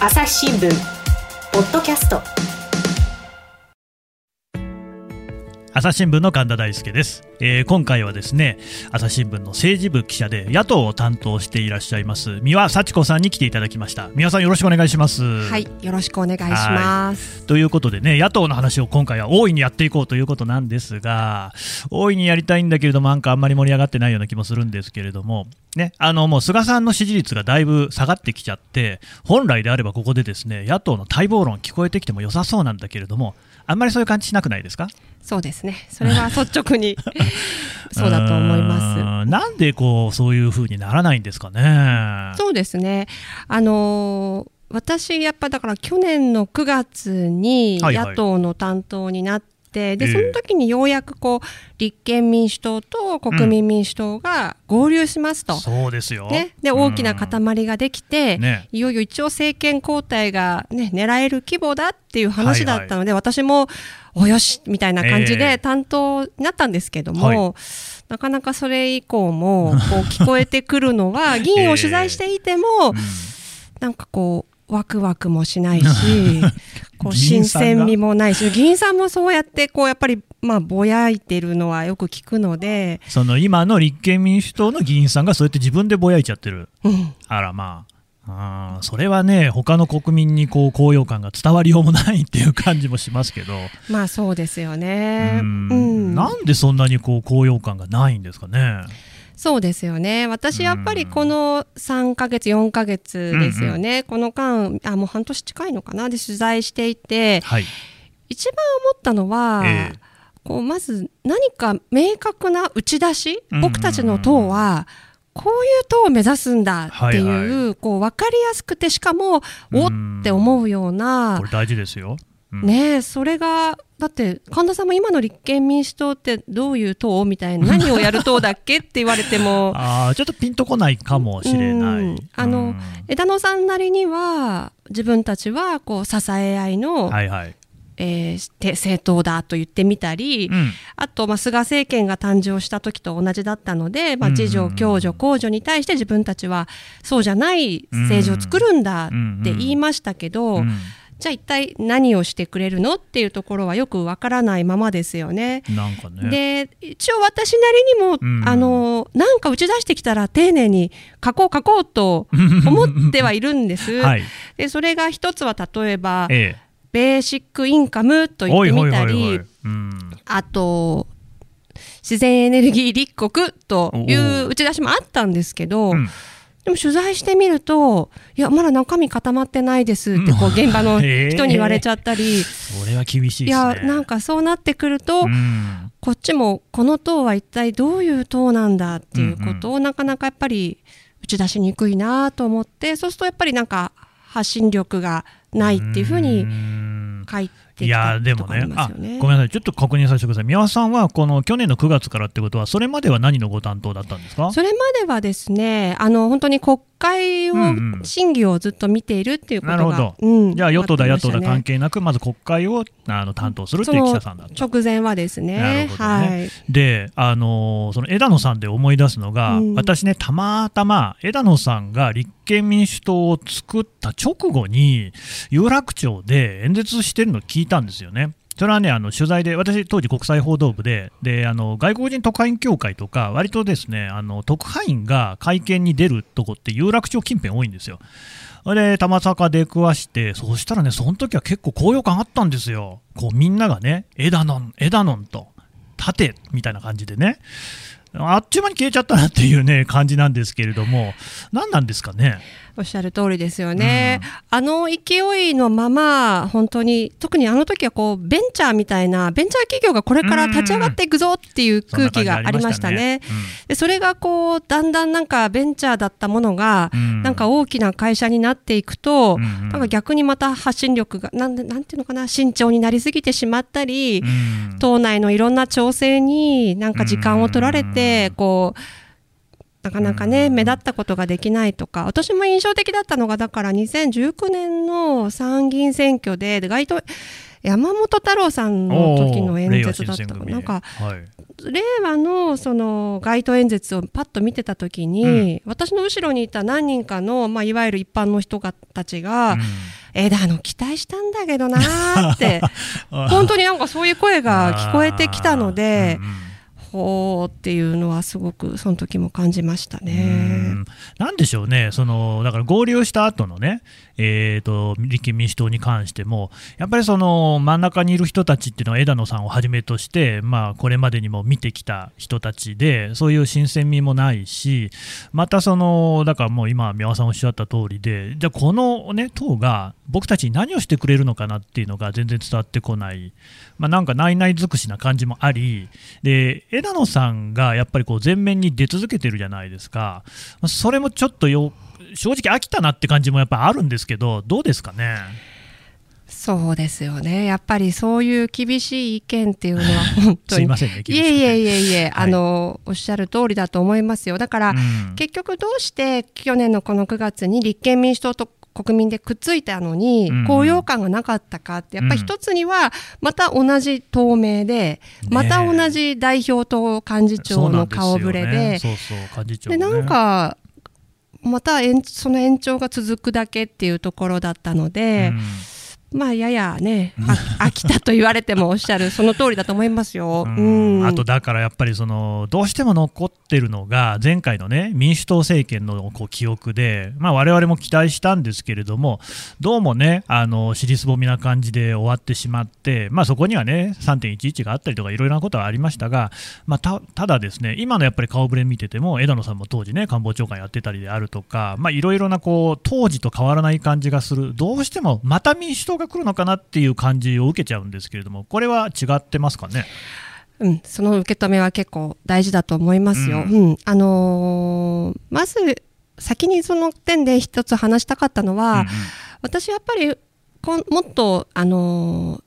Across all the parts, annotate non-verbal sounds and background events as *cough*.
朝日新聞ポッドキャスト朝日新聞の神田大輔です、えー、今回はですね朝日新聞の政治部記者で野党を担当していらっしゃいます三輪幸子さんに来ていただきました。三輪さんよろしくお願いします。はいよろしくお願いします。ということでね野党の話を今回は大いにやっていこうということなんですが大いにやりたいんだけれどもなんかあんまり盛り上がってないような気もするんですけれどもね、あのもう菅さんの支持率がだいぶ下がってきちゃって、本来であればここでですね野党の待望論聞こえてきても良さそうなんだけれども、あんまりそういう感じしなくないですか？そうですね、それは *laughs* 率直に *laughs* そうだと思います。なんでこうそういうふうにならないんですかね？そうですね。あのー私やっぱだから去年の9月に野党の担当になって、でその時にようやくこう立憲民主党と国民民主党が合流しますと、うん、そうですよ、ね、で大きな塊ができて、ね、いよいよ一応政権交代が、ね、狙える規模だっていう話だったので、はいはい、私もおよしみたいな感じで担当になったんですけども、えーはい。なかなかそれ以降もこう聞こえてくるのは *laughs* 議員を取材していても、えーうん、なんかこうワクワクもしないし *laughs* こう新鮮味もないし議員さんもそうやってこうやっぱりまあぼやいてるのはよく聞くので。その今の立憲民主党の議員さんがそうやって自分でぼやいちゃってる、うん、あらまあ。あそれはね他の国民にこう高揚感が伝わりようもないっていう感じもしますけど。まあそうですよね、うん、なんでそんなにこう高揚感がないんですかねそうですよね。私やっぱりこの3か月4か月ですよね、うんうん、この間あもう半年近いのかな。で取材していて、はい、一番思ったのは、えー、こうまず何か明確な打ち出し、僕たちの党はこういう党を目指すんだっていう、はいはい、こう分かりやすくてしかもおって思うようなこれ大事ですよねそれがだって神田さんも今の立憲民主党ってどういう党みたいな *laughs* 何をやる党だっけって言われても。*laughs* あちょっとピンとこないかもしれない。あの枝野さんなりには自分たちはこう支え合いの、はいはい。えー、政党だと言ってみたり、うん、あと、まあ、菅政権が誕生した時と同じだったので、まあ、自助、共助、公助に対して自分たちはそうじゃない政治を作るんだって言いましたけど、うんうんじゃあ一体何をしてくれるのっていうところはよくわからないままですよね。なんかね。で一応私なりにも、うん、あのなんか打ち出してきたら丁寧に書こう書こうと思ってはいるんです。*laughs* はい、でそれが一つは例えば、ええ、ベーシックインカムと言ってみたりあと自然エネルギー立国という。打ち出しもあったんですけど。うんでも取材してみると、いや、まだ中身固まってないですって、こう、現場の *laughs* 人に言われちゃったり。それは厳しい、ね、いや、なんかそうなってくると、うん、こっちも、この党は一体どういう党なんだっていうことを、なかなかやっぱり打ち出しにくいなと思って、そうするとやっぱりなんか、発信力がないっていうふうに書いていやでもね、あごめんなさい、ちょっと確認させてください、宮輪さんはこの去年の9月からってことは、それまでは何のご担当だったんですか？それまではですね、あの本当に国会を、審議をずっと見ているっていうことが、なるほど、うん、じゃあ、与党だ、野党だ関係なく、まず国会をあの担当するっていう記者さんだった。直前はですね。なるほどね、はい、で、あのその枝野さんで思い出すのが、うん、私ね、たまたま枝野さんが立憲民主党を作った直後に、有楽町で演説してるの聞いたんですよね。それはね、あの取材で、私、当時、国際報道部でであの、外国人特派員協会とか、割とですねあの特派員が会見に出るとこって、有楽町近辺多いんですよ。で、玉坂出くわして、そしたらね、その時は結構高揚感あったんですよ。こうみんながね、エダノン、エダノンと、立てみたいな感じでね。あっちゅう間に消えちゃったなっていうね感じなんですけれども、何なんですかね。おっしゃる通りですよね、うん、あの勢いのまま、本当に、特にあの時はこうベンチャーみたいな、ベンチャー企業がこれから立ち上がっていくぞっていう空気がありましたね。そ、ねうん、でそれがこうだんだんなんかベンチャーだったものが、うん、なんか大きな会社になっていくと、うん、なんか逆にまた発信力が、なんなんていうのかな、慎重になりすぎてしまったり、党内のいろんな調整になんか時間を取られて、こう、なかなかね、目立ったことができないとか、私も印象的だったのが、だから2019年の参議院選挙で、街頭、山本太郎さんの時の演説だったかな。んか、はい、令和のその街頭演説をパッと見てた時に、うん、私の後ろにいた何人かの、まあ、いわゆる一般の人たちが、うん、枝野期待したんだけどなって *laughs* 本当になんかそういう声が聞こえてきたので。うんうんほうっていうのはすごくその時も感じましたね。なんでしょうね、そのだから合流した後のね、えーと、立憲民主党に関しても、やっぱりその真ん中にいる人たちっていうのは枝野さんをはじめとして、まあ、これまでにも見てきた人たちで、そういう新鮮味もないし、またその、だからもう今、宮尾さんおっしゃった通りで、じゃあ、この、ね、党が僕たちに何をしてくれるのかなっていうのが全然伝わってこない、まあ、なんかないない尽くしな感じもあり、で枝野さんがやっぱりこう前面に出続けてるじゃないですか、それもちょっとよ正直飽きたなって感じもやっぱあるんですけど、どうですかね？そうですよね。やっぱりそういう厳しい意見っていうのは *laughs* 本当に。すいませんね。いえいえいえいえ、はい、あの、おっしゃる通りだと思いますよ。だから、うん、結局どうして去年のこの9月に立憲民主党と国民でくっついたのに、高揚感がなかったかって、やっぱり一つには、また同じ党名で、また同じ代表と幹事長の顔ぶれで、でなんか、またその延長が続くだけっていうところだったので、うんまあややね、*laughs* 飽きたと言われてもおっしゃるその通りだと思いますよ。うんあとだからやっぱりそのどうしても残ってるのが前回のね民主党政権のこう記憶で、まあ我々も期待したんですけれども、どうもねあの尻すぼみな感じで終わってしまって、まあそこにはね3.11があったりとかいろいろなことはありましたが、まあたただですね今のやっぱり顔ぶれ見てても枝野さんも当時ね官房長官やってたりであるとか、まあいろいろなこう当時と変わらない感じがする。どうしてもまた民主党が来るのかなっていう感じを受けちゃうんですけれども、これは違ってますかね？うん、その受け止めは結構大事だと思いますよ。うん、うん、あのー、まず先にその点で一つ話したかったのは、うんうん、私やっぱりこもっとあのー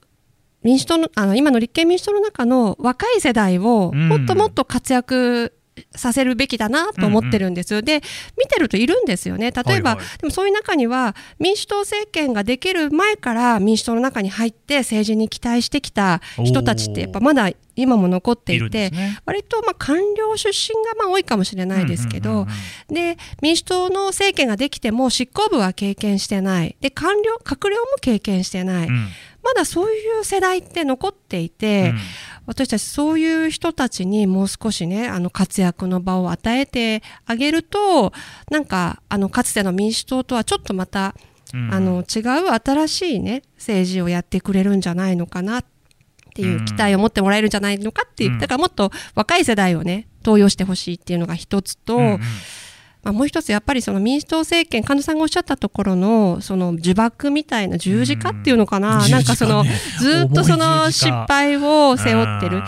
民主党のあの今の立憲民主党の中の若い世代をもっともっと活躍させるべきだなと思ってるんです、うんうん、で見てるといるんですよね。例えば、はいはい、でもそういう中には民主党政権ができる前から民主党の中に入って政治に期待してきた人たちってやっぱまだ今も残っていて、ね、割とまあ官僚出身がまあ多いかもしれないですけど、で民主党の政権ができても執行部は経験してない。で官僚閣僚も経験してない、うん、まだそういう世代って残っていて、うん私たちそういう人たちにもう少しねあの活躍の場を与えてあげるとなんかあのかつての民主党とはちょっとまた、うん、あの違う新しいね政治をやってくれるんじゃないのかなっていう期待を持ってもらえるんじゃないのかっていう、うん、だからもっと若い世代をね登用してほしいっていうのが一つと、うんうんまあ、もう一つやっぱりその民主党政権神田さんがおっしゃったところのその呪縛みたいな十字架っていうのかな、うん、なんかその、*laughs* ずっとその失敗を背負ってる。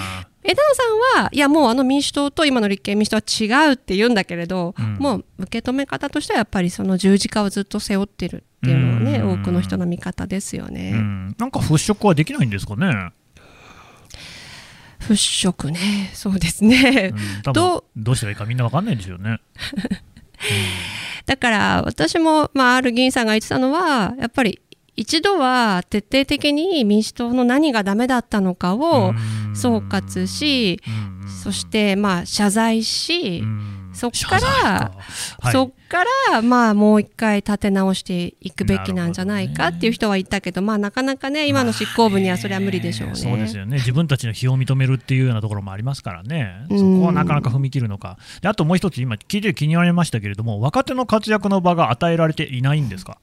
枝野さんはいやもうあの民主党と今の立憲民主党は違うって言うんだけれど、うん、もう受け止め方としてはやっぱりその十字架をずっと背負ってるっていうのはね、うん、多くの人の見方ですよね、うん、なんか払拭はできないんですかね？払拭ね。そうですね、どう？どうしたらいいかみんな分かんないんですよね *laughs* *laughs* だから私も、まあ、ある議員さんが言ってたのはやっぱり一度は徹底的に民主党の何がダメだったのかを総括しそしてまあ謝罪しそっから、はい、そっからまあもう一回立て直していくべきなんじゃないかっていう人は言ったけど、まあなかなかね今の執行部にはそれは無理でしょうね。そうですよね。自分たちの非を認めるっていうようなところもありますからね。そこはなかなか踏み切るのか。であともう一つ今聞いて気になりましたけれども若手の活躍の場が与えられていないんですか？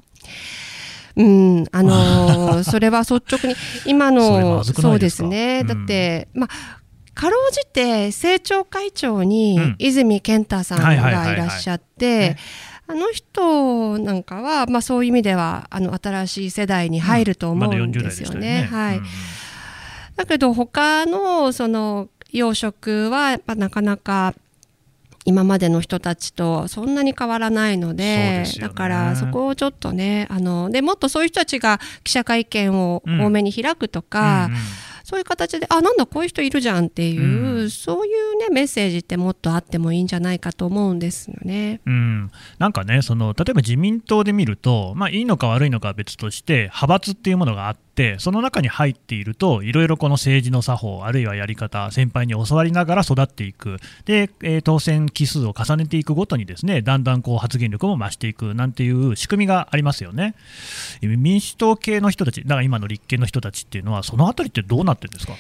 うん、あのー、*laughs* それは率直に今のそうですね、だって、まあかろうじて政調会長に泉健太さんがいらっしゃってあの人なんかは、まあ、そういう意味ではあの新しい世代に入ると思うんですよね。はい、だけど他のその養殖は、まあ、なかなか今までの人たちとそんなに変わらないので、ね、だからそこをちょっとねあのでもっとそういう人たちが記者会見を多めに開くとか。うんうんうんそういう形であなんだこういう人いるじゃんっていう、うん、そういうねメッセージってもっとあってもいいんじゃないかと思うんですよね。うん、なんかねその例えば自民党で見ると、まあ、いいのか悪いのかは別として派閥っていうものがあって。て、その中に入っていると、いろいろこの政治の作法、あるいはやり方、先輩に教わりながら育っていく、でえ、当選奇数を重ねていくごとに、ですねだんだんこう発言力も増していくなんていう仕組みがありますよね。民主党系の人たち、だから今の立憲の人たちっていうのは、そのあたりってどうなってるんですか？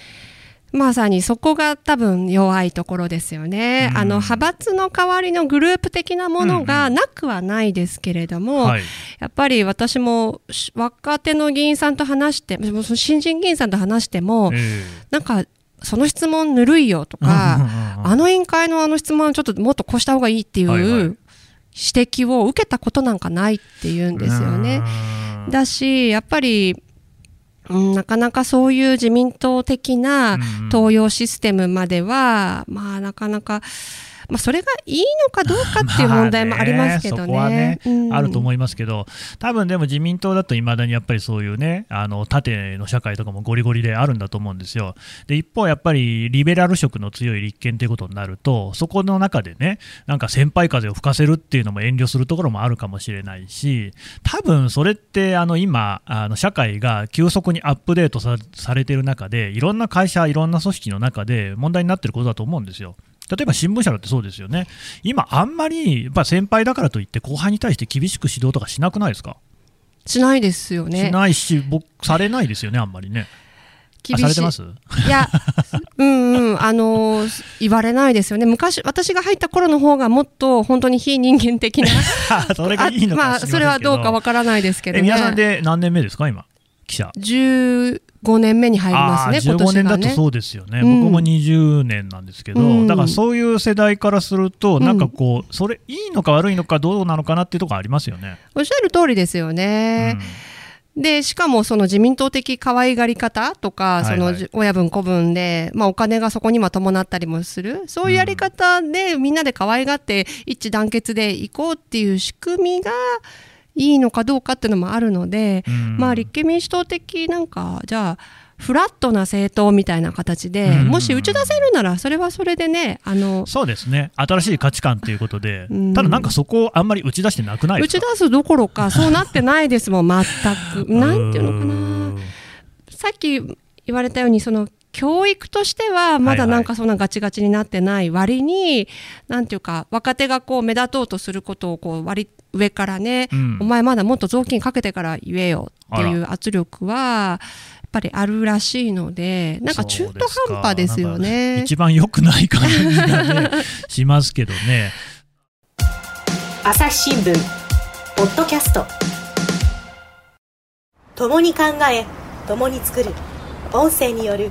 まさにそこが多分弱いところですよね。うん、あの派閥の代わりのグループ的なものがなくはないですけれども、うんうんやっぱり私も若手の議員さんと話して、新人議員さんと話しても、えー、なんかその質問ぬるいよとか、あの委員会のあの質問はちょっともっとこうした方がいいっていう指摘を受けたことなんかないっていうんですよね。だし、やっぱりうん、なかなかそういう自民党的な登用システムまでは、うん、まあなかなかまあ、それがいいのかどうかっていう問題もありますけどね。ね、うん、あると思いますけど、多分でも自民党だといまだにやっぱりそういうね、あの縦の社会とかもゴリゴリであるんだと思うんですよ。で一方、やっぱりリベラル色の強い立憲ということになると、そこの中でね、なんか先輩風を吹かせるっていうのも遠慮するところもあるかもしれないし、多分それってあの今、あの社会が急速にアップデートされている中で、いろんな会社、いろんな組織の中で問題になっていることだと思うんですよ。例えば新聞社だってそうですよね、今、あんまりやっぱ先輩だからといって、後輩に対して厳しく指導とかしなくないですか？しないですよね。しないし、僕、されないですよね、あんまりね。厳しい。されてます？いや、うんうん、あのー、言われないですよね。昔、私が入った頃の方がもっと本当に非人間的な。*laughs* それがいいのかまあ、それはどうかわからないですけどね。皆さんで何年目ですか、今、記者。15年目に入りますね、今年が、ね、15年だとそうですよね、うん、僕も20年なんですけど、うん、だからそういう世代からすると、なんかこう、それ、いいのか悪いのか、どうなのかなっていうところありますよね。おっしゃる通りですよね。うん、でしかもその自民党的可愛がり方とか、その親分子分で、まあ、お金がそこには伴ったりもする。そういうやり方でみんなで可愛がって一致団結でいこうっていう仕組みがいいのかどうかっていうのもあるので、うん、まあ立憲民主党的なんかじゃあフラットな政党みたいな形で、うん、もし打ち出せるならそれはそれでねあのそうですね。新しい価値観ということで、うん、ただなんかそこをあんまり打ち出してなくない打ち出すどころか *laughs* そうなってないですもん全く。なんていうのかな。さっき言われたようにその教育としてはまだなんかそんなガチガチになってない割に、はいはい、なんていうか若手がこう目立とうとすることをこう割上からね、うん、お前まだもっと雑巾かけてから言えよっていう圧力はやっぱりあるらしいのでなんか中途半端ですよね。一番良くない感じがねしますけどね。朝日新聞ポッドキャスト。共に考え共に作る。音声による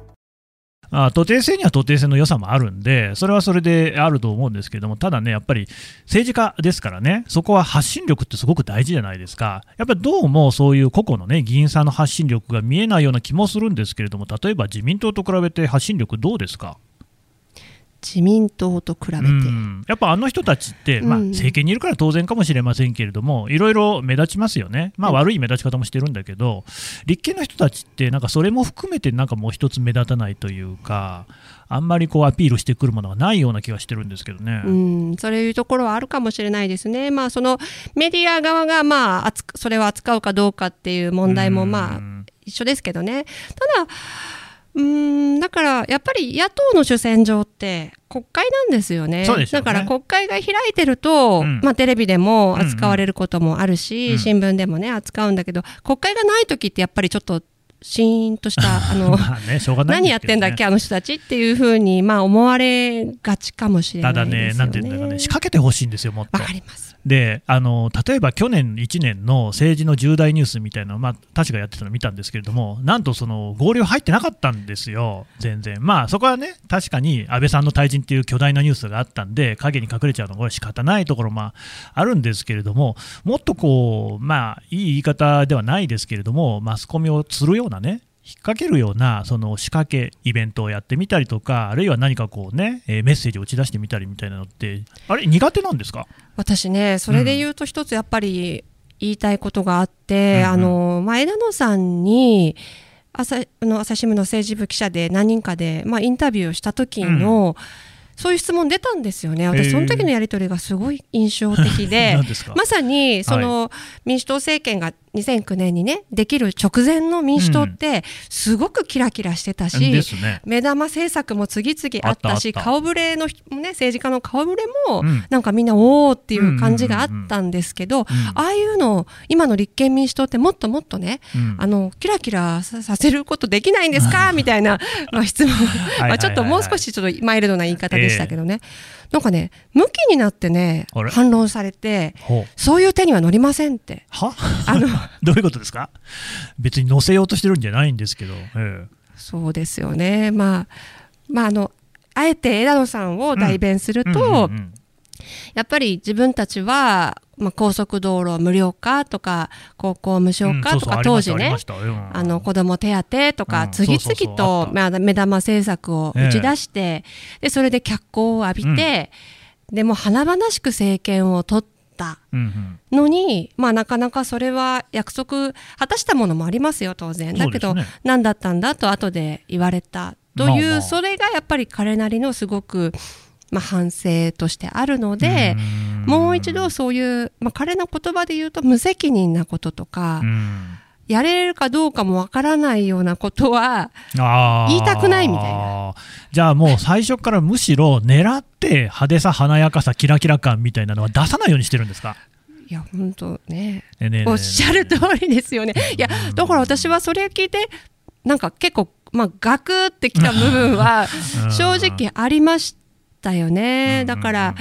あ徒弟制には都定制の良さもあるんで、それはそれであると思うんですけども、ただね、やっぱり政治家ですからね、そこは発信力ってすごく大事じゃないですか、やっぱりどうもそういう個々のね、議員さんの発信力が見えないような気もするんですけれども、例えば自民党と比べて発信力、どうですか？自民党と比べて、やっぱあの人たちって、まあ、政権にいるから当然かもしれませんけれども、いろいろ目立ちますよね、まあ、悪い目立ち方もしてるんだけど、立憲の人たちって、なんかそれも含めて、なんかもう一つ目立たないというか、あんまりこうアピールしてくるものがないような気がしてるんですけどね。うん、そういうところはあるかもしれないですね。まあ、そのメディア側が、まあ、それを扱うかどうかっていう問題も、まあ、一緒ですけどね。ただうんだからやっぱり野党の主戦場って国会なんですよね、ね、だから国会が開いてると、うん、まあ、テレビでも扱われることもあるし、うんうん、新聞でもね扱うんだけど国会がない時ってやっぱりちょっとシーンとした *laughs* あのねね、何やってんだっけあの人たちっていうふうにまあ思われがちかもしれないですよね。ただね、なんていうんだかね、仕掛けてほしいんですよ、もっと。わかります。であの例えば去年1年の政治の重大ニュースみたいなのを、まあ、確かやってたの見たんですけれども、なんとその合流入ってなかったんですよ、全然。まあそこはね、確かに安倍さんの退陣っていう巨大なニュースがあったんで、影に隠れちゃうのは仕方ないところもあるんですけれども、もっとこう、まあいい言い方ではないですけれども、マスコミを釣るようなね、引っ掛けるようなその仕掛けイベントをやってみたりとかあるいは何かこうね、えー、メッセージを打ち出してみたりみたいなのってあれ苦手なんですか？私ねそれで言うと一つやっぱり言いたいことがあって、うん、あの、まあ、枝野さんに朝の朝日新聞の政治部記者で何人かで、まあ、インタビューをした時の、うん。そういう質問出たんですよね、私、その時のやり取りがすごい印象的で、*laughs* まさにその民主党政権が2009年にねできる直前の民主党ってすごくキラキラしてたし、うんね、目玉政策も次々あったし顔ぶれの、ね、政治家の顔ぶれも、なんかみんなおおっていう感じがあったんですけど、ああいうの今の立憲民主党ってもっともっとね、うん、あのキラキラさせることできないんですか？みたいな、まあ、質問。まあちょっともう少しちょっとマイルドな言い方でしたけどね。えーなんかね向きになってね反論されてそういう手には乗りませんって。は？あの *laughs* どういうことですか？別に乗せようとしてるんじゃないんですけど、ええ、そうですよね。まあまああのあえて枝野さんを代弁すると、やっぱり自分たちはまあ、高速道路無料化とか高校無償化とか、当時ねあの子ども手当とか次々と目玉政策を打ち出して、でそれで脚光を浴びて、でも華々しく政権を取ったのに、まあ、なかなかそれは約束果たしたものもありますよ当然。だけど、何だったんだと後で言われたという、それがやっぱり彼なりのすごくまあ、反省としてあるのでもう一度そういう、まあ、彼の言葉で言うと無責任なこととかやれるかどうかもわからないようなことは言いたくないみたいな。じゃあもう最初からむしろ狙って派手さ華やかさキラキラ感みたいなのは出さないようにしてるんですか？いや本当ね。おっしゃる通りですよね。いやだから私はそれを聞いてなんか結構まあガクってきた部分は正直ありましったよね。だから、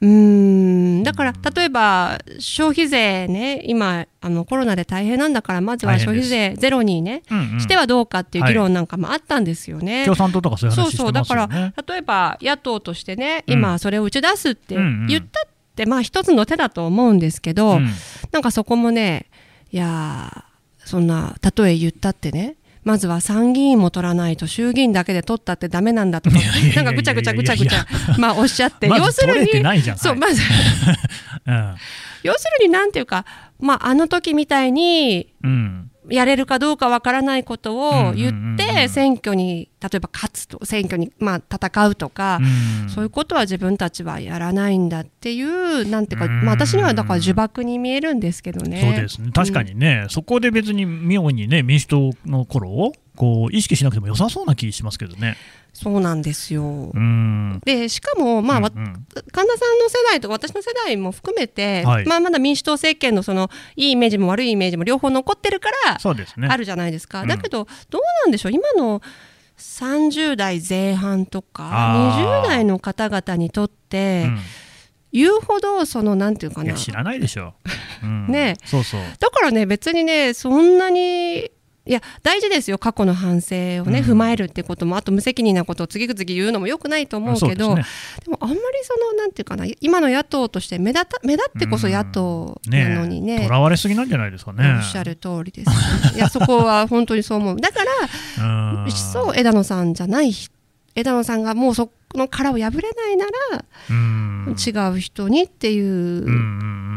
うん。だから例えば消費税ね今あのコロナで大変なんだからまずは消費税ゼロにね、うんうん、してはどうかっていう議論なんかもあったんですよね。共産党とかそういう話、ね、そうそう。だから例えば野党としてね今それを打ち出すって言ったって、うんうん、まあ一つの手だと思うんですけど、うん、なんかそこもねいやそんな例え言ったってねまずは参議院も取らないと衆議院だけで取ったってダメなんだとかなんかぐちゃぐちゃぐちゃぐちゃまあおっしゃって要するにそうまず *laughs* 要するになんていうかまああの時みたいに、うんやれるかどうかわからないことを言って選挙に例えば勝つと選挙にまあ戦うとか、そういうことは自分たちはやらないんだっていうなんていうか、まあ、私にはだから呪縛に見えるんですけどね。そうですね。確かにね、うん、そこで別に妙にね民主党の頃をこう意識しなくても良さそうな気しますけどね。そうなんですよ。でしかも、まあ、うんうん、神田さんの世代と私の世代も含めて、はい、まあ、まだ民主党政権のそのいいイメージも悪いイメージも両方残ってるからあるじゃないですか。だけどどうなんでしょう？今の30代前半とか20代の方々にとって、うん。言うほどそのなんていうかな。知らないでしょ、うん、ねそうそう。だからね別にねそんなにいや大事ですよ過去の反省をね、うん、踏まえるってことも。あと無責任なことを次々言うのもよくないと思うけど、ね、でもあんまりそのなんていうかな今の野党として目立た目立ってこそ野党なのにねとら、われすぎなんじゃないですかね。おっしゃる通りです、ね、いやそこは本当にそう思う。だからそう枝野さんじゃない枝野さんがもうその殻を破れないなら違う人にっていう。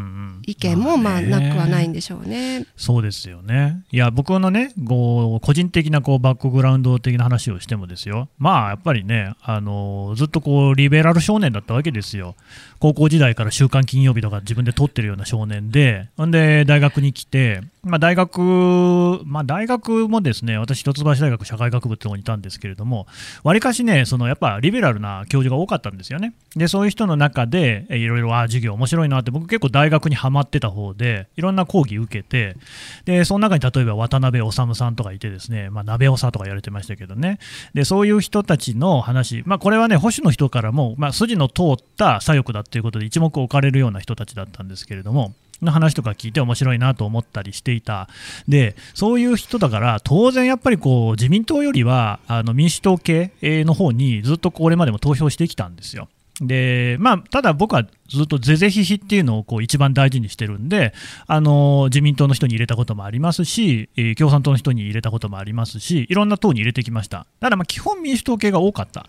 意見もまあなくはないんでしょうね。そうですよね。いや僕のねこう個人的なこうバックグラウンド的な話をしてもですよ。まあやっぱりねあのずっとこうリベラル少年だったわけですよ。高校時代から週刊金曜日とか自分で撮ってるような少年で、んで大学に来て、まあ、大学、まあ、大学もですね、私、一橋大学社会学部ってとこにいたんですけれども、わりかしね、そのやっぱリベラルな教授が多かったんですよね。で、そういう人の中で、いろいろ、あ授業面白いなって、僕結構大学にはまってた方で、いろんな講義受けて、で、その中に例えば渡辺治さんとかいてですね、まあ、鍋長とか言われてましたけどね、で、そういう人たちの話、まあ、これはね、保守の人からも、まあ、筋の通った左翼だったていうことで一目置かれるような人たちだったんですけれども、の話とか聞いて面白いなと思ったりしていた、でそういう人だから、当然やっぱりこう自民党よりはあの民主党系の方にずっとこれまでも投票してきたんですよ。でまあ、ただ僕はずっと是々非々っていうのをこう一番大事にしてるんで、あの自民党の人に入れたこともありますし、え、共産党の人に入れたこともありますし、いろんな党に入れてきました。ただま、基本民主党系が多かった。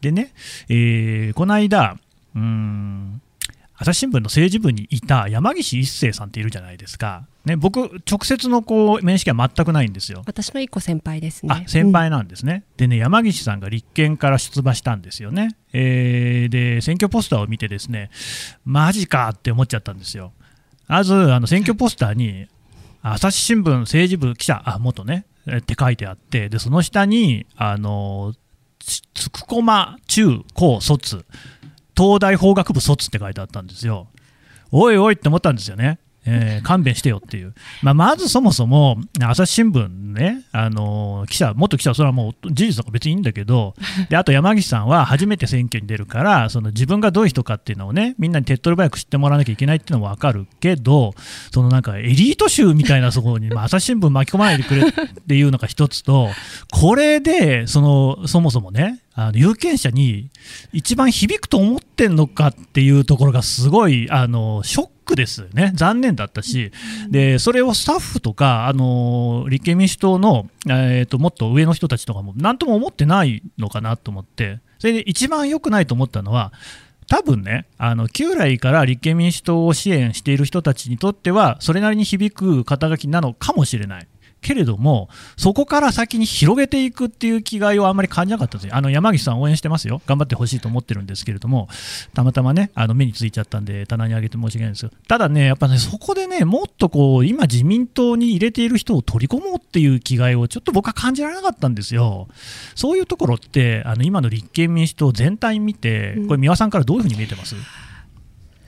でね、えー、この間、うん朝日新聞の政治部にいた山岸一生さんっているじゃないですか、ね、僕、直接のこう面識は全くないんですよ。私の一個先輩ですね。先輩なんですね、うん、でね、山岸さんが立憲から出馬したんですよね、えー、で選挙ポスターを見て、ですねマジかって思っちゃったんですよ。まずあの選挙ポスターに朝日新聞政治部記者、あ元ね、って書いてあって、でその下に、あのつくこま中高卒東大法学部卒って書いてあったんですよ。おいおいって思ったんですよね。えー、勘弁してよっていう、まあ、まずそもそも朝日新聞ね、あの記者、元記者はそれはもう事実とか別にいいんだけど、であと山岸さんは初めて選挙に出るから、その自分がどういう人かっていうのをね、みんなに手っ取り早く知ってもらわなきゃいけないっていうのも分かるけど、そのなんかエリート州みたいなそこに、ま、朝日新聞巻き込まないでくれっていうのが一つと、これでそのそもそもね、あの有権者に一番響くと思ってんのかっていうところがすごいあのショックですね、残念だったし、でそれをスタッフとかあの立憲民主党の、えーと、もっと上の人たちとかも何とも思ってないのかなと思って、それで一番良くないと思ったのは、多分ね、あの旧来から立憲民主党を支援している人たちにとっては、それなりに響く肩書きなのかもしれない。けれども、そこから先に広げていくっていう気概をあんまり感じなかったですあの山岸さん応援してますよ。頑張ってほしいと思ってるんですけれども、たまたまね、あの目についちゃったんで、棚に上げて申し訳ないんですよ。ただね、やっぱね、そこでね、もっとこう、今自民党に入れている人を取り込もうっていう気概をちょっと僕は感じられなかったんですよ。そういうところって、あの今の立憲民主党全体見て、これ、三輪さんからどういうふうに見えてます、うん、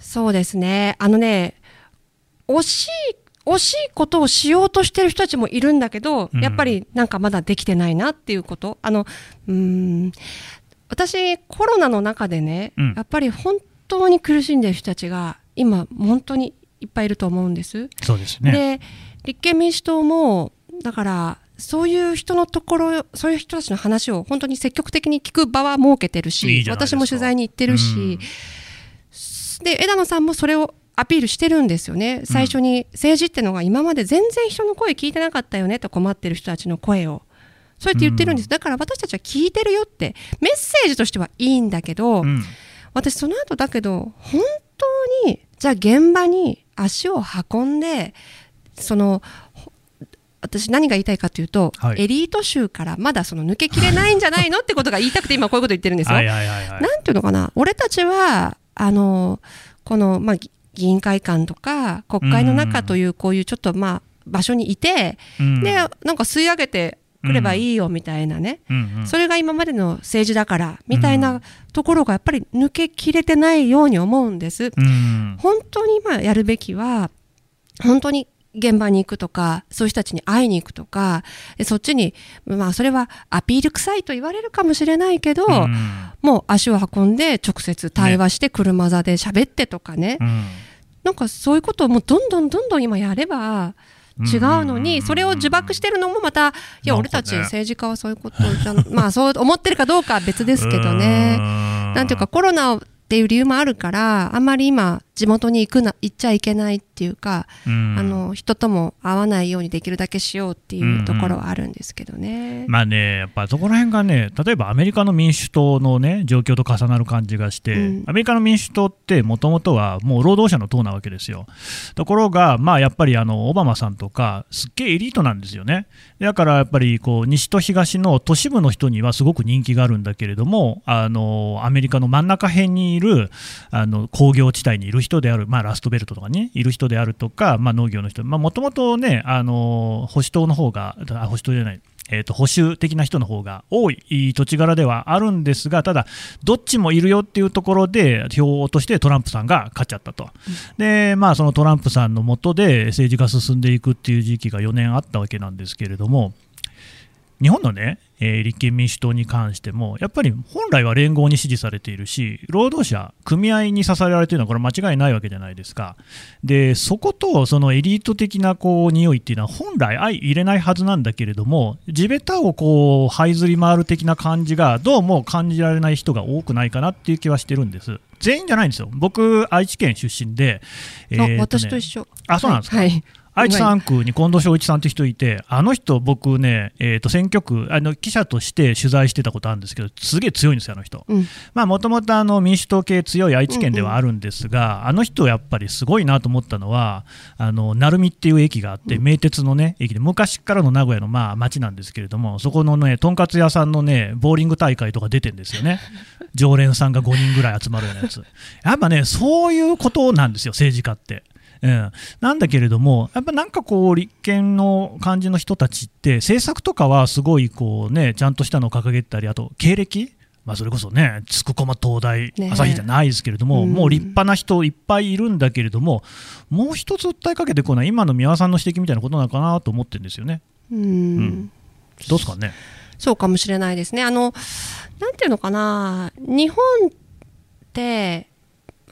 そうですね。あのね、惜しい惜しいことをしようとしてる人たちもいるんだけど、やっぱりなんかまだできてないなっていうこと。あの、うん、私、コロナの中でね、うん、やっぱり本当に苦しんでる人たちが、今、本当にいっぱいいると思うんです。そうですね。で、立憲民主党も、だから、そういう人のところ、そういう人たちの話を本当に積極的に聞く場は設けてるし、いい私も取材に行ってるし、うん、で、枝野さんもそれをアピールしてるんですよね。最初に政治ってのが今まで全然人の声聞いてなかったよねと困ってる人たちの声を。そうやって言ってるんです、だから私たちは聞いてるよってメッセージとしてはいいんだけど、うん、私その後だけど本当にじゃあ現場に足を運んでその私何が言いたいかというと、はい、エリート州からまだその抜けきれないんじゃないのってことが言いたくて今こういうこと言ってるんですよ。なんていうのかな。俺たちはあのこの、まあ、議員会館とか国会の中というこういうちょっとまあ場所にいて、うん、でなんか吸い上げてくればいいよみたいなね、うんうん、それが今までの政治だからみたいなところがやっぱり抜けきれてないように思うんです。うん、本当に今やるべきは本当に現場に行くとか、そういう人たちに会いに行くとか、そっちに、まあそれはアピール臭いと言われるかもしれないけど、うん、もう足を運んで直接対話して車座で喋ってとかね、ねなんかそういうことをもうどんどんどんどん今やれば、違うのに、それを呪縛してるのもまた、いや、俺たち政治家はそういうことじゃ、*laughs* まあそう思ってるかどうかは別ですけどね。なんていうかコロナっていう理由もあるから、あんまり今、地元に行くな、行っちゃいけないっていうか、うん、あの、人とも会わないようにできるだけしようっていうところはあるんですけどね。うんうん、まあね、やっぱそこら辺がね、例えばアメリカの民主党のね、状況と重なる感じがして、うん、アメリカの民主党ってもともとはもう労働者の党なわけですよ。ところが、まあやっぱりあの、オバマさんとか、すっげえエリートなんですよね。だからやっぱりこう、西と東の都市部の人にはすごく人気があるんだけれども、あの、アメリカの真ん中辺にいる、あの、工業地帯にいる人である、まあラストベルトとかにいる人であるとか、まあ、農業の人、もともとね、あの保守党の方が、保守党じゃない、えーと、保守的な人の方が多い土地柄ではあるんですが、ただ、どっちもいるよっていうところで、票を落としてトランプさんが勝っちゃったと、でまあ、そのトランプさんの下で政治が進んでいくっていう時期が4年あったわけなんですけれども、日本のね、えー、立憲民主党に関しても、やっぱり本来は連合に支持されているし、労働者、組合に支えられているのは、これ、間違いないわけじゃないですか、でそことそのエリート的なこう匂いっていうのは、本来、相入れないはずなんだけれども、地べたをこう這いずり回る的な感じが、どうも感じられない人が多くないかなっていう気はしてるんです。全員じゃないんですよ、僕、愛知県出身で、えーね、私と一緒。あそうなんですか、はい。はい愛知3区に近藤昭一さんって人いて、あの人、僕ね、えー、と選挙区あの、記者として取材してたことあるんですけど、すげえ強いんですよ、あの人。もともと民主党系強い愛知県ではあるんですが、うんうん、あの人、やっぱりすごいなと思ったのは、あの鳴海っていう駅があって、名鉄の、ね、駅で、昔からの名古屋のまあ町なんですけれども、そこのね、とんかつ屋さんのね、ボーリング大会とか出てるんですよね、常連さんが5人ぐらい集まるようなやつ。やっぱね、そういうことなんですよ、政治家って。うん、なんだけれども、やっぱなんかこう、立憲の感じの人たちって、政策とかはすごいこう、ね、ちゃんとしたのを掲げたり、あと経歴、まあ、それこそね、つくこま東大、朝日じゃないですけれども、ね、もう立派な人いっぱいいるんだけれども、もう一つ訴えかけてこない、今の宮さんの指摘みたいなことなのかなと思ってるんですよね。うん、うん、どうですかね？そうかもしれないですね。あのなんていうのかな、日本って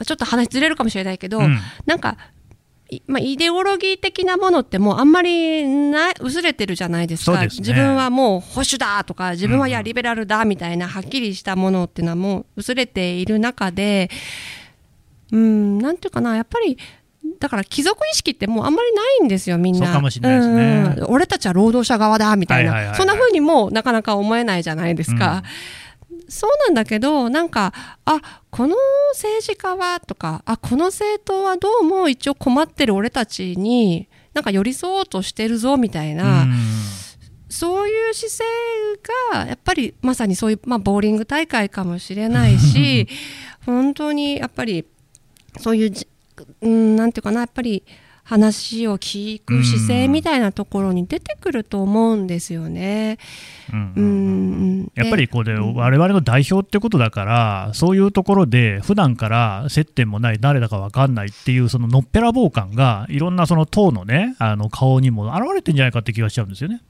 ちょっと話ずれるかもしれないけど、うん、なんかまあ、イデオロギー的なものってもうあんまりな薄れてるじゃないですか、ね、自分はもう保守だとか自分はやリベラルだみたいなはっきりしたものっていうのはもう薄れている中でうんなんていうかなやっぱりだから貴族意識ってもうあんまりないんですよみんな。ね、俺たちは労働者側だみたいな、そんな風にもなかなか思えないじゃないですか。うんそうなんだけどなんかあこの政治家はとかあこの政党はどうも一応困ってる俺たちになんか寄り添おうとしてるぞみたいな。そういう姿勢がやっぱりまさにそういう、まあ、ボーリング大会かもしれないし *laughs* 本当にやっぱりそういう、うん、なんていうかなやっぱり話を聞く姿勢みたいなところに出てくると思うんですよね。うんやっぱりこれ、我々の代表ってことだから、そういうところで、普段から接点もない、誰だか分かんないっていう、そののっぺらぼう感が、いろんなその党のね、あの顔にも現れてんじゃないかって気がしちゃうんですよね。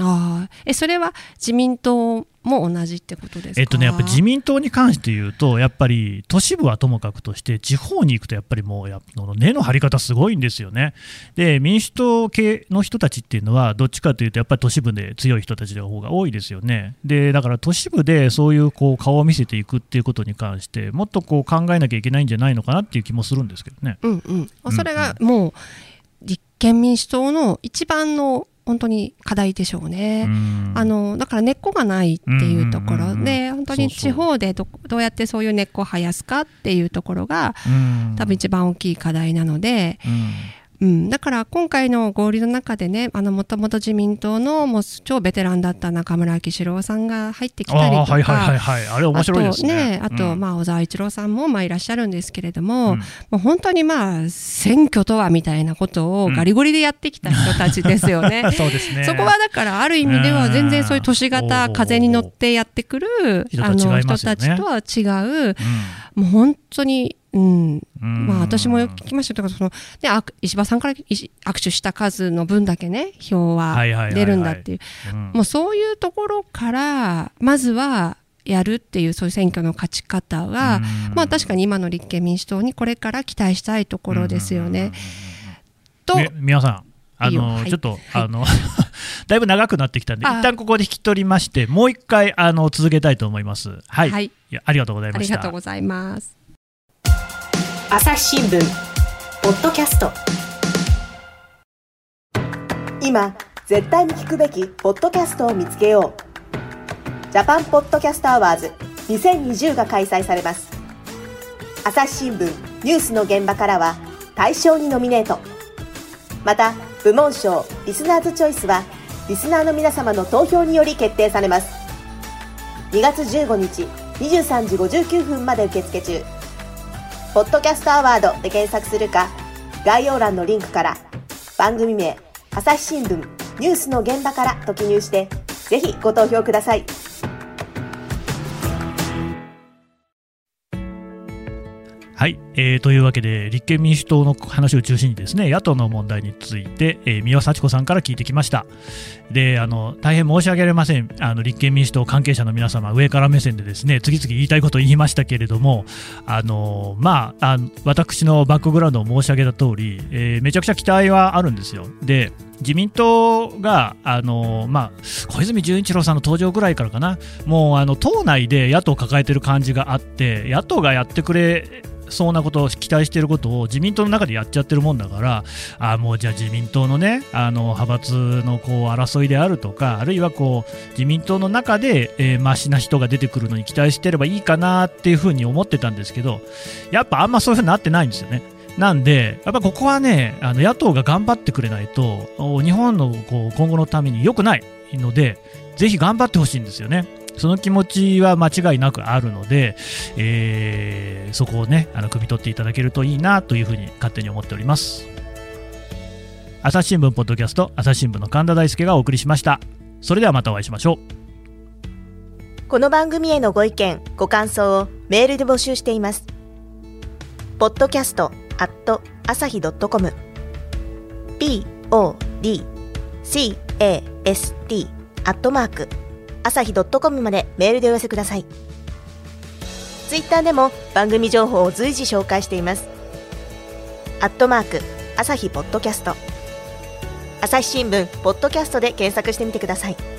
あえそれは自民党も同じってことですえっとね、やっぱ自民党に関して言うと、やっぱり都市部はともかくとして、地方に行くとやっぱりもうや、根の張り方、すごいんですよね。で、民主党系の人たちっていうのは、どっちかというと、やっぱり都市部で強い人たちの方が多いですよね。で、だから都市部でそういうこう顔を見せていくっていうことに関して、もっとこう考えなきゃいけないんじゃないのかなっていう気もするんですけどね。うんうん、それがもう立憲民主党の一番の本当に課題でしょうね。あのだから根っこがないっていうところ。で本当に地方でどどうやってそういう根っこを生やすかっていうところが多分一番大きい課題なので、うん、だから今回の合流の中でねもともと自民党のもう超ベテランだった中村昭志郎さんが入ってきたりとかはいはいはい、あれ面白いですね。あと、うん、まあ、小沢一郎さんもまあいらっしゃるんですけれども、うん、もう本当にまあ選挙とはみたいなことをガリゴリでやってきた人たちですよね。*laughs* そうですね。そこはだからある意味では全然そういう都市型風に乗ってやってくるあの人たちとは違う、もう本当にうん、まあ私もよく聞きました。けどその、ね、石破さんから握手した数の分だけね票は出るんだっていう。もうそういうところからまずはやるっていうそういう選挙の勝ち方は、まあ確かに今の立憲民主党にこれから期待したいところですよね。と皆さんあの、はい、ちょっと、はい、あの *laughs* だいぶ長くなってきたんで一旦ここで引き取りましてもう一回あの続けたいと思います。はい、はい、ありがとうございました。ありがとうございます。朝日新聞ポッドキャスト。今絶対に聞くべきポッドキャストを見つけよう。 Japan Podcast Awards 2020が開催されます。朝日新聞ニュースの現場からは大賞にノミネート。また部門賞リスナーズチョイスはリスナーの皆様の投票により決定されます。2月15日23時59分まで受付中。ポッドキャストアワードで検索するか、概要欄のリンクから番組名、朝日新聞ニュースの現場からと記入して、ぜひご投票ください。はい、えー、というわけで立憲民主党の話を中心にですね野党の問題について、えー、三輪幸子さんから聞いてきました。であの大変申し訳ありません。あの立憲民主党関係者の皆様上から目線でですね次々言いたいことを言いましたけれどもあのまああ私のバックグラウンドを申し上げた通り、えー、めちゃくちゃ期待はあるんですよ。で自民党があの、まあ、小泉純一郎さんの登場ぐらいからかな、もうあの党内で野党を抱えてる感じがあって、野党がやってくれそうなことを期待していることを自民党の中でやっちゃってるもんだからあもうじゃあ自民党のねあの派閥のこう争いであるとかあるいはこう自民党の中で、えー、マシな人が出てくるのに期待してればいいかなっていうふうに思ってたんですけどやっぱあんまそういうふうになってないんですよね。なんで、やっぱここはね、あの野党が頑張ってくれないと、日本のこう今後のために良くないので、ぜひ頑張ってほしいんですよね。その気持ちは間違いなくあるので、えー、そこをね、あの汲み取っていただけるといいなというふうに勝手に思っております。朝日新聞ポッドキャスト、朝日新聞の神田大輔がお送りしました。それではまたお会いしましょう。この番組へのご意見、ご感想をメールで募集しています。ポッドキャストアット朝日ドットコム podcast アットマーク朝日ドットコムまでメールでお寄せください。ツイッターでも番組情報を随時紹介しています。アットマーク朝日ポッドキャスト朝日新聞ポッドキャストで検索してみてください。